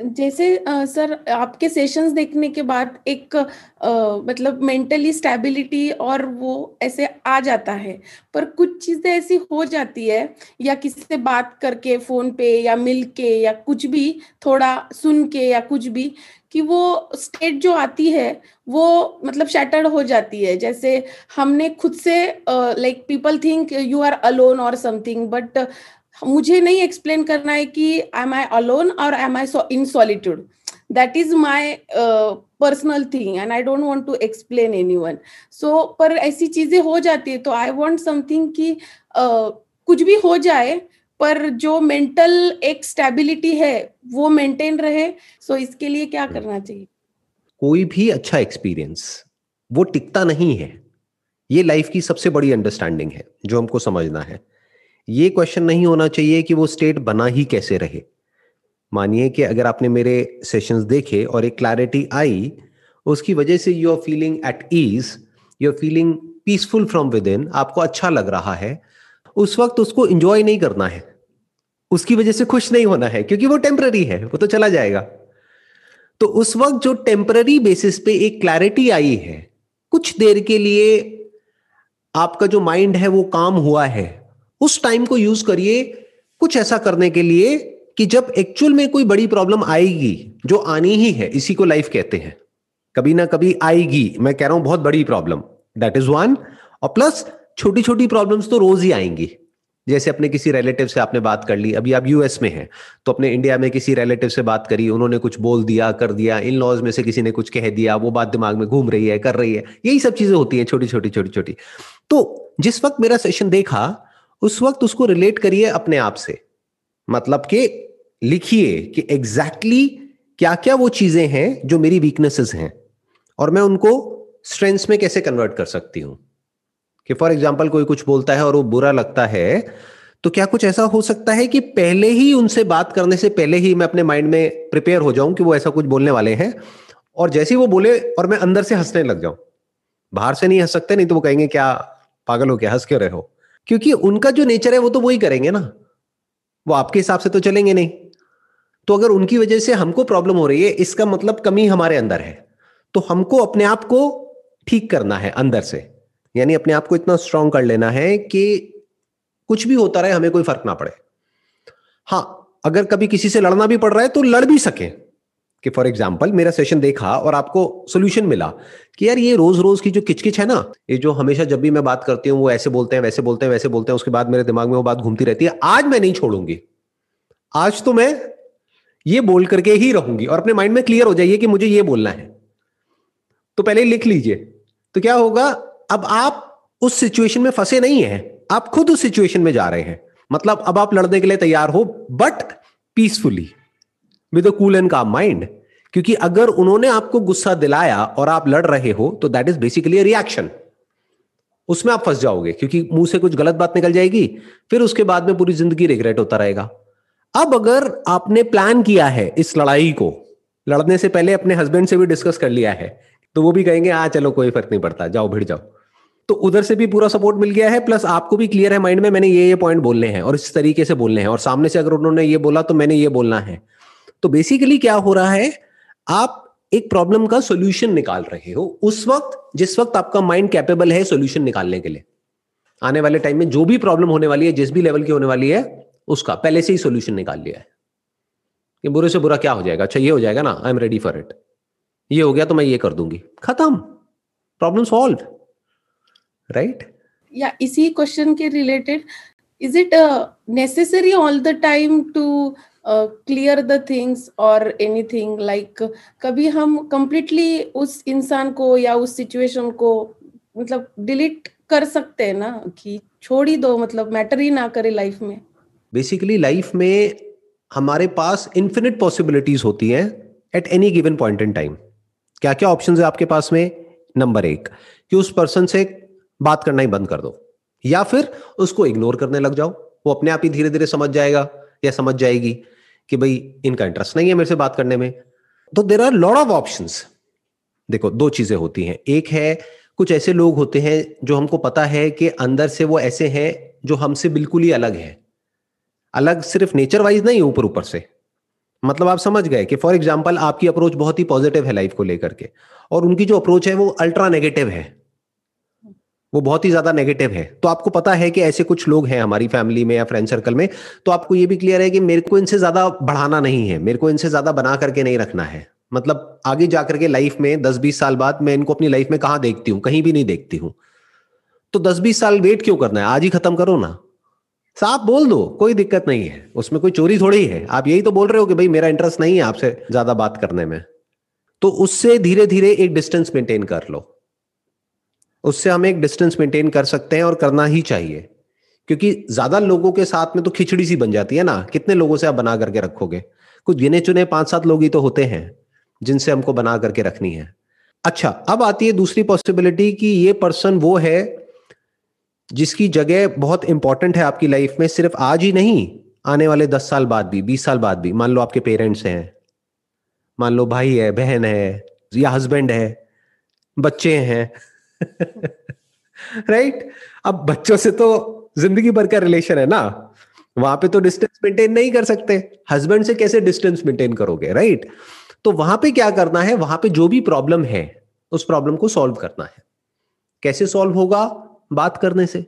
जैसे आ, सर आपके सेशंस देखने के बाद एक आ, मतलब मेंटली स्टेबिलिटी और वो ऐसे आ जाता है। पर कुछ चीज़ें ऐसी हो जाती है या किसी से बात करके फ़ोन पे या मिल के या कुछ भी थोड़ा सुन के या कुछ भी कि वो स्टेट जो आती है वो मतलब शैटर्ड हो जाती है। जैसे हमने खुद से like people think you are alone और समथिंग बट मुझे नहीं एक्सप्लेन करना है कि एम आई अलोन और am I in solitude that is my personal thing and I don't want to explain anyone so पर ऐसी चीज़ें हो जाती है तो आई वॉन्ट समथिंग कि uh, कुछ भी हो जाए पर जो मेंटल एक स्टेबिलिटी है वो मेंटेन रहे। सो so इसके लिए क्या करना चाहिए? कोई भी अच्छा एक्सपीरियंस वो टिकता नहीं है। ये लाइफ की सबसे बड़ी अंडरस्टैंडिंग है जो हमको समझना है। ये क्वेश्चन नहीं होना चाहिए कि वो स्टेट बना ही कैसे रहे। मानिए कि अगर आपने मेरे सेशंस देखे और एक क्लैरिटी आई, उसकी वजह से you are feeling at ease you are feeling peaceful from within आपको अच्छा लग रहा है, उस वक्त उसको इंजॉय नहीं करना है। उसकी वजह से खुश नहीं होना है, क्योंकि वो टेम्पररी है, वो तो चला जाएगा। तो उस वक्त जो टेम्पररी बेसिस पे एक क्लैरिटी आई है, कुछ देर के लिए आपका जो माइंड है वो काम हुआ है। उस टाइम को यूज़ करिए कुछ ऐसा करने के लिए कि जब एक्चुअल में कोई बड़ी प्रॉब्लम आएगी, जो आनी ही है, इसी को लाइफ कहते हैं। कभी ना कभी आएगी। मैं कह रहा हूँ बहुत बड़ी प्रॉब्लम दैट इज़ वन और प्लस छोटी छोटी प्रॉब्लम्स तो रोज ही आएँगी। जैसे अपने किसी रिलेटिव से आपने बात कर ली। अभी आप यूएस में हैं तो अपने इंडिया में किसी रिलेटिव से बात करी। उन्होंने कुछ बोल दिया, कर दिया। इन लॉज में से किसी ने कुछ कह दिया। वो बात दिमाग में घूम रही है, कर रही है। यही सब चीज़ें होती हैं छोटी छोटी छोटी छोटी तो जिस वक्त मेरा सेशन देखा उस वक्त उसको रिलेट करिए अपने आप से। मतलब कि लिखिए कि एग्जैक्टली exactly क्या क्या वो चीज़ें हैं जो मेरी वीकनेसेस हैं और मैं उनको स्ट्रेंथ्स में कैसे कन्वर्ट कर सकती हूँ। कि फॉर एग्ज़ाम्पल कोई कुछ बोलता है और वो बुरा लगता है तो क्या कुछ ऐसा हो सकता है कि पहले ही उनसे बात करने से पहले ही मैं अपने माइंड में प्रिपेयर हो जाऊँ कि वो ऐसा कुछ बोलने वाले हैं और जैसे ही वो बोले और मैं अंदर से हंसने लग जाऊँ। बाहर से नहीं हंस सकते, नहीं तो वो कहेंगे, क्या पागल हो, क्या हंस क्यों रहे हो? क्योंकि उनका जो नेचर है वो तो वही करेंगे ना। वो आपके हिसाब से तो चलेंगे नहीं। तो अगर उनकी वजह से हमको प्रॉब्लम हो रही है, इसका मतलब कमी हमारे अंदर है। तो हमको अपने आप को ठीक करना है अंदर से। यानी अपने आप को इतना स्ट्रांग कर लेना है कि कुछ भी होता रहे, हमें कोई फ़र्क ना पड़े। हाँ अगर कभी किसी से लड़ना भी पड़ रहा है तो लड़ भी सके। कि फॉर एग्ज़ाम्पल मेरा सेशन देखा और आपको सोल्यूशन मिला कि यार ये रोज रोज की जो किचकिच है ना, ये जो हमेशा जब भी मैं बात करती हूँ, वो ऐसे बोलते हैं, वैसे बोलते हैं, वैसे बोलते हैं, उसके बाद मेरे दिमाग में वो बात घूमती रहती है, आज मैं नहीं छोड़ूँगी। आज तो मैं ये बोल करके ही रहूँगी और अपने माइंड में क्लियर हो जाइए कि मुझे ये बोलना है। तो पहले लिख लीजिए। तो क्या होगा, अब आप उस सिचुएशन में फंसे नहीं है, आप खुद उस सिचुएशन में जा रहे हैं। मतलब अब आप लड़ने के लिए तैयार हो but peacefully with a cool and calm mind क्योंकि अगर उन्होंने आपको गुस्सा दिलाया और आप लड़ रहे हो तो दैट इज़ बेसिकली रिएक्शन उसमें आप फंस जाओगे क्योंकि मुँह से कुछ गलत बात निकल जाएगी फिर उसके बाद में पूरी ज़िंदगी रिग्रेट होता रहेगा अब अगर आपने प्लान किया है इस लड़ाई को लड़ने से पहले अपने हस्बैंड से भी डिस्कस कर लिया है तो वो भी कहेंगे हाँ चलो कोई फ़र्क नहीं पड़ता जाओ भिड़ जाओ तो उधर से भी पूरा सपोर्ट मिल गया है प्लस आपको भी क्लियर है माइंड में मैंने ये ये पॉइंट बोलने हैं और इस तरीके से बोलने हैं और सामने से अगर उन्होंने ये बोला तो मैंने ये बोलना है तो बेसिकली क्या हो रहा है? आप एक प्रॉब्लम का सोल्यूशन निकाल रहे हो उस वक्त, जिस वक्त आपका माइंड कैपेबल है सोल्यूशन निकालने के लिए। आने वाले टाइम में जो भी प्रॉब्लम होने वाली है, जिस भी लेवल की होने वाली है, उसका पहले से ही सोल्यूशन निकाल लिया है। कि बुरे से बुरा क्या हो जाएगा? अच्छा ये हो जाएगा ना I am ready for it ये हो गया तो मैं ये कर दूँगी। खत्म। प्रॉब्लम सॉल्व राइट या इसी क्वेश्चन के related is it necessary all the time to clear the things और एनीथिंग लाइक कभी हम कंप्लीटली उस इंसान को या उस सिचुएशन को मतलब डिलीट कर सकते हैं ना, कि छोड़ ही दो मतलब मैटर ही ना करे लाइफ में। बेसिकली लाइफ में हमारे पास इन्फिनिट पॉसिबिलिटीज होती हैं at any given point in time क्या क्या ऑप्शन है आपके पास में? नंबर एक, कि उस पर्सन से बात करना ही बंद कर दो। या फिर उसको इग्नोर करने लग जाओ। वो अपने आप ही धीरे धीरे समझ जाएगा या समझ जाएगी। कि भाई इनका इंटरेस्ट नहीं है मेरे से बात करने में। तो there are lot of option देखो, दो चीज़ें होती हैं। एक है, कुछ ऐसे लोग होते हैं जो हमको पता है कि अंदर से वो ऐसे हैं जो हमसे बिल्कुल ही अलग है। अलग सिर्फ़ नेचर वाइज नहीं, ऊपर ऊपर से। मतलब आप समझ गए कि फॉर एग्ज़ाम्पल आपकी अप्रोच बहुत ही पॉजिटिव है लाइफ को लेकर के। और उनकी जो अप्रोच है वो अल्ट्रा नेगेटिव है। वो बहुत ही ज़्यादा नेगेटिव है। तो आपको पता है कि ऐसे कुछ लोग हैं हमारी फैमिली में या फ्रेंड सर्कल में तो आपको ये भी क्लियर है कि मेरे को इनसे ज़्यादा बढ़ाना नहीं है, मेरे को इनसे ज़्यादा बना करके नहीं रखना है। मतलब आगे जाकर के लाइफ में दस बीस साल बाद मैं इनको अपनी लाइफ में कहा देखती हूँ, कहीं भी नहीं देखती हूँ। तो दस बीस साल वेट क्यों करना है? आज ही खत्म करो ना। साफ़ बोल दो, कोई दिक्कत नहीं है। उसमें कोई चोरी थोड़ी है। आप यही तो बोल रहे हो कि भाई मेरा इंटरेस्ट नहीं है आपसे ज़्यादा बात करने में। तो उससे धीरे धीरे एक डिस्टेंस मेंटेन कर लो। उससे हम एक डिस्टेंस मेंटेन कर सकते हैं और करना ही चाहिए। क्योंकि ज़्यादा लोगों के साथ में तो खिचड़ी सी बन जाती है ना। कितने लोगों से आप बना करके रखोगे? कुछ गिने चुने पाँच सात लोग ही तो होते हैं, जिनसे हमको बना करके रखनी है। अच्छा अब आती है दूसरी पॉसिबिलिटी कि ये पर्सन वो है, जिसकी जगह बहुत इंपॉर्टेंट है आपकी लाइफ में, सिर्फ़ आज ही नहीं, आने वाले दस साल बाद भी, बीस साल बाद भी। मान लो आपके पेरेंट्स हैं, मान लो भाई है, बहन है, या हस्बैंड है, बच्चे हैं राइट अब बच्चों से तो ज़िंदगी भर का रिलेशन है ना। वहाँ पे तो डिस्टेंस मेंटेन नहीं कर सकते। हस्बैंड से कैसे डिस्टेंस मेंटेन करोगे? राइट तो वहाँ पे क्या करना है? वहाँ पे जो भी प्रॉब्लम है, उस प्रॉब्लम को सॉल्व करना है। कैसे सॉल्व होगा? बात करने से।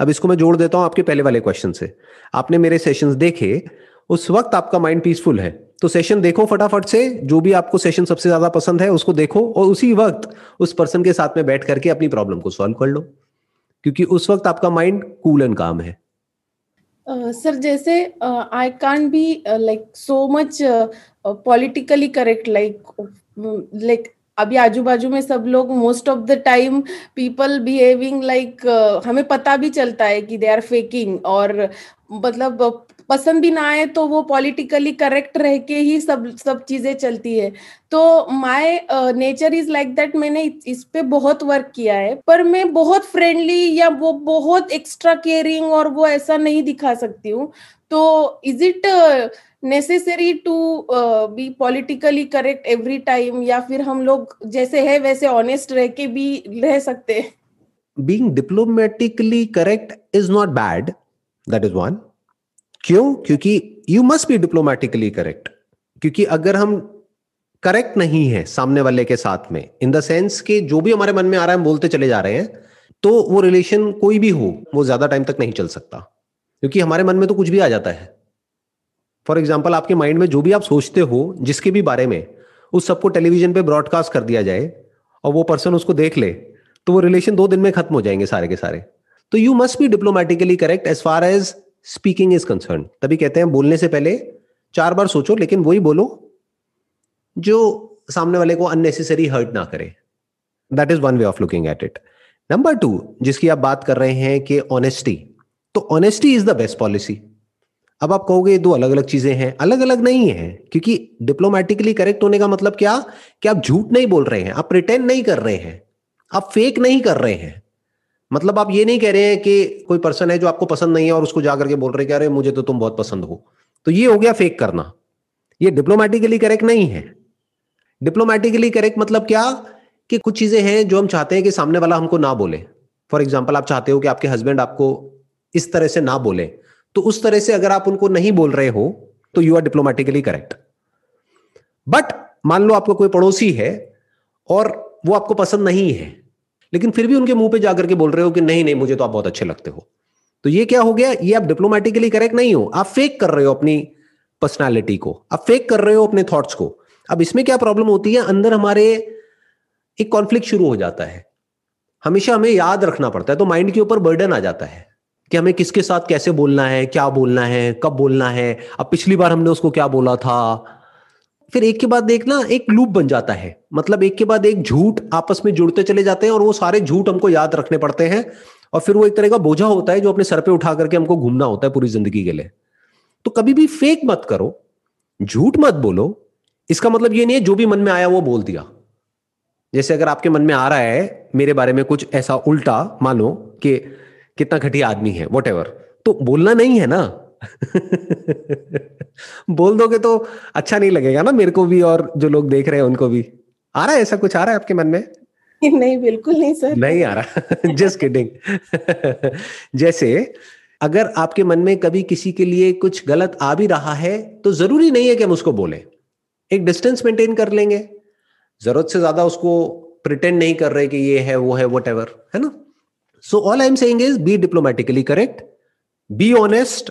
अब इसको मैं जोड़ देता हूँ आपके पहले वाले क्वेश्चन से। आपने मेरे सेशंस देखे, उस वक्त आपका माइंड पीसफुल है। तो सेशन देखो फटाफट से जो भी आपको सेशन सबसे ज़्यादा पसंद है उसको देखो और उसी वक्त उस पर्सन के साथ में बैठ करके अपनी प्रॉब्लम को सॉल्व कर लो। क्योंकि उस वक्त आपका माइंड कूल एंड काम है। सर uh, जैसे I can't be like so much politically correct like like अभी आजू बाजू में सब लोग most of the time people behaving like हमें पता भी चलता है कि दे आर फेकिंग और मतलब पसंद भी ना आए तो वो पॉलिटिकली करेक्ट रह के ही सब सब चीज़ें चलती है। तो my nature is like that मैंने इस पे बहुत वर्क किया है, पर मैं बहुत फ्रेंडली या वो बहुत एक्स्ट्रा केयरिंग और वो ऐसा नहीं दिखा सकती हूँ। तो is it necessary to be politically correct every time या फिर हम लोग जैसे है वैसे ऑनेस्ट रह के भी रह सकते हैं? Being diplomatically correct is not bad that is one क्यों? क्योंकि you must be diplomatically correct क्योंकि अगर हम करेक्ट नहीं है सामने वाले के साथ में इन द सेंस कि जो भी हमारे मन में आ रहा है, हम बोलते चले जा रहे हैं तो वो रिलेशन कोई भी हो, वो ज़्यादा टाइम तक नहीं चल सकता। क्योंकि हमारे मन में तो कुछ भी आ जाता है। फॉर एग्ज़ाम्पल आपके माइंड में जो भी आप सोचते हो, जिसके भी बारे में, उस सबको टेलीविज़न पे ब्रॉडकास्ट कर दिया जाए, और वो पर्सन उसको देख ले तो वो रिलेशन दो दिन में खत्म हो जाएँगे सारे के सारे। तो you must be diplomatically correct as far as speaking is concern तभी कहते हैं, बोलने से पहले चार बार सोचो, लेकिन वही बोलो जो सामने वाले को अननेसेसरी हर्ट ना करे। That is one way of looking at it number two जिसकी आप बात कर रहे हैं कि ऑनेस्टी तो honesty is the best policy अब आप कहोगे दो अलग अलग चीज़ें हैं। अलग अलग नहीं है, क्योंकि डिप्लोमेटिकली करेक्ट होने का मतलब क्या? कि आप झूठ नहीं बोल रहे हैं, आप प्रिटेंड नहीं कर रहे हैं, आप फेक नहीं कर रहे हैं। मतलब आप ये नहीं कह रहे हैं कि कोई पर्सन है जो आपको पसंद नहीं है और उसको जाकर के बोल रहे कह रहे मुझे तो तुम बहुत पसंद हो। तो ये हो गया फेक करना। ये डिप्लोमेटिकली करेक्ट नहीं है। डिप्लोमेटिकली करेक्ट मतलब क्या? कि कुछ चीज़ें हैं जो हम चाहते हैं कि सामने वाला हमको ना बोले। फॉर एग्ज़ाम्पल आप चाहते हो कि आपके हस्बैंड आपको इस तरह से ना बोले। तो उस तरह से अगर आप उनको नहीं बोल रहे हो तो you are diplomatically correct but मान लो आपका कोई पड़ोसी है और वो आपको पसंद नहीं है लेकिन फिर भी उनके मुँह पे जाकर के बोल रहे हो कि नहीं नहीं, मुझे तो आप बहुत अच्छे लगते हो। तो ये क्या हो गया? ये आप डिप्लोमेटिकली करेक्ट नहीं हो। आप फेक कर रहे हो अपनी पर्सनैलिटी को। आप फेक कर रहे हो अपने थॉट्स को। अब इसमें क्या प्रॉब्लम होती है? अंदर हमारे एक कॉन्फ्लिक्ट शुरू हो जाता है। हमेशा हमें याद रखना पड़ता है तो माइंड के ऊपर बर्डन आ जाता है कि हमें किसके साथ कैसे बोलना है, क्या बोलना है, कब बोलना है, अब पिछली बार हमने उसको क्या बोला था? फिर एक के बाद एक ना एक लूप बन जाता है। मतलब एक के बाद एक झूठ आपस में जुड़ते चले जाते हैं और वो सारे झूठ हमको याद रखने पड़ते हैं और फिर वो एक तरह का बोझा होता है जो अपने सर पे उठा करके हमको घूमना होता है पूरी ज़िंदगी के लिए। तो कभी भी फेक मत करो, झूठ मत बोलो। इसका मतलब ये नहीं है जो भी मन में आया वो बोल दिया। जैसे अगर आपके मन में आ रहा है, मेरे बारे में कुछ ऐसा उल्टा, मानो कि कितना घटिया आदमी है वट तो बोलना नहीं है ना। बोल दोगे तो अच्छा नहीं लगेगा ना मेरे को भी और जो लोग देख रहे हैं उनको भी। आ रहा है ऐसा कुछ? आ रहा है आपके मन में? नहीं बिल्कुल नहीं सर। नहीं आ रहा। जस्ट किडिंग जैसे अगर आपके मन में कभी किसी के लिए कुछ गलत आ भी रहा है तो ज़रूरी नहीं है कि हम उसको बोले। एक डिस्टेंस मेंटेन कर लेंगे। ज़रूरत से ज़्यादा उसको प्रिटेंड नहीं कर रहे कि ये है वो है वट है ना? So all I am saying is be diplomatically correct be honest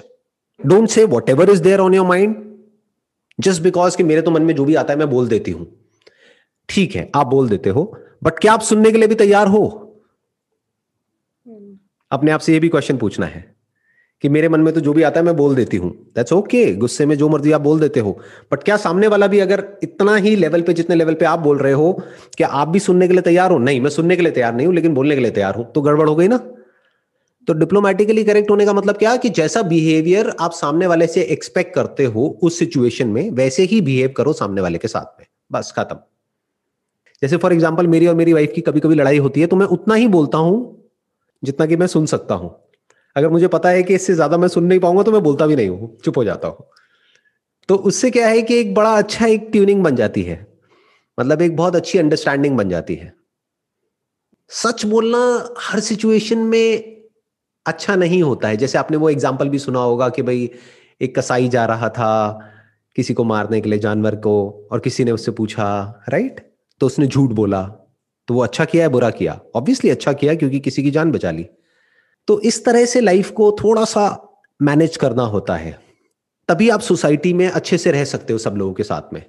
don't say whatever is there on your mind just because कि मेरे तो मन में जो भी आता है, मैं बोल देती हूँ। ठीक है, आप बोल देते हो। बट क्या आप सुनने के लिए भी तैयार हो। अपने आप से ये भी क्वेश्चन पूछना है कि मेरे मन में तो जो भी आता है, मैं बोल देती हूँ। दैट्स ओके गुस्से में जो मर्ज़ी आप बोल देते हो। बट क्या सामने वाला भी अगर इतना ही लेवल पे, जितने लेवल पे आप बोल रहे हो, क्या आप भी सुनने के लिए तैयार हो? नहीं, मैं सुनने के लिए तैयार नहीं हूँ, लेकिन बोलने के लिए तैयार हूँ। तो गड़बड़ हो गई ना? तो डिप्लोमेटिकली करेक्ट होने का मतलब क्या? कि जैसा बिहेवियर आप सामने वाले से एक्सपेक्ट करते हो उस सिचुएशन में, वैसे ही बिहेव करो सामने वाले के साथ में। बस, खत्म। जैसे फॉर एग्ज़ाम्पल मेरी और मेरी वाइफ की कभी कभी लड़ाई होती है तो मैं उतना ही बोलता हूँ जितना कि मैं सुन सकता हूँ। अगर मुझे पता है कि इससे ज़्यादा मैं सुन नहीं पाऊँगा तो मैं बोलता भी नहीं हूँ, चुप हो जाता हूँ। तो उससे क्या है कि एक बड़ा अच्छा एक ट्यूनिंग बन जाती है। मतलब एक बहुत अच्छी अंडरस्टैंडिंग बन जाती है। सच बोलना हर सिचुएशन में अच्छा नहीं होता है। जैसे आपने वो एग्ज़ाम्पल भी सुना होगा कि भाई एक कसाई जा रहा था किसी को मारने के लिए जानवर को और किसी ने उससे पूछा, राइट? तो उसने झूठ बोला। तो वो अच्छा किया है बुरा किया? ऑब्वियसली अच्छा किया क्योंकि किसी की जान बचा ली। तो इस तरह से लाइफ को थोड़ा सा मैनेज करना होता है। तभी आप सोसाइटी में अच्छे से रह सकते हो सब लोगों के साथ में।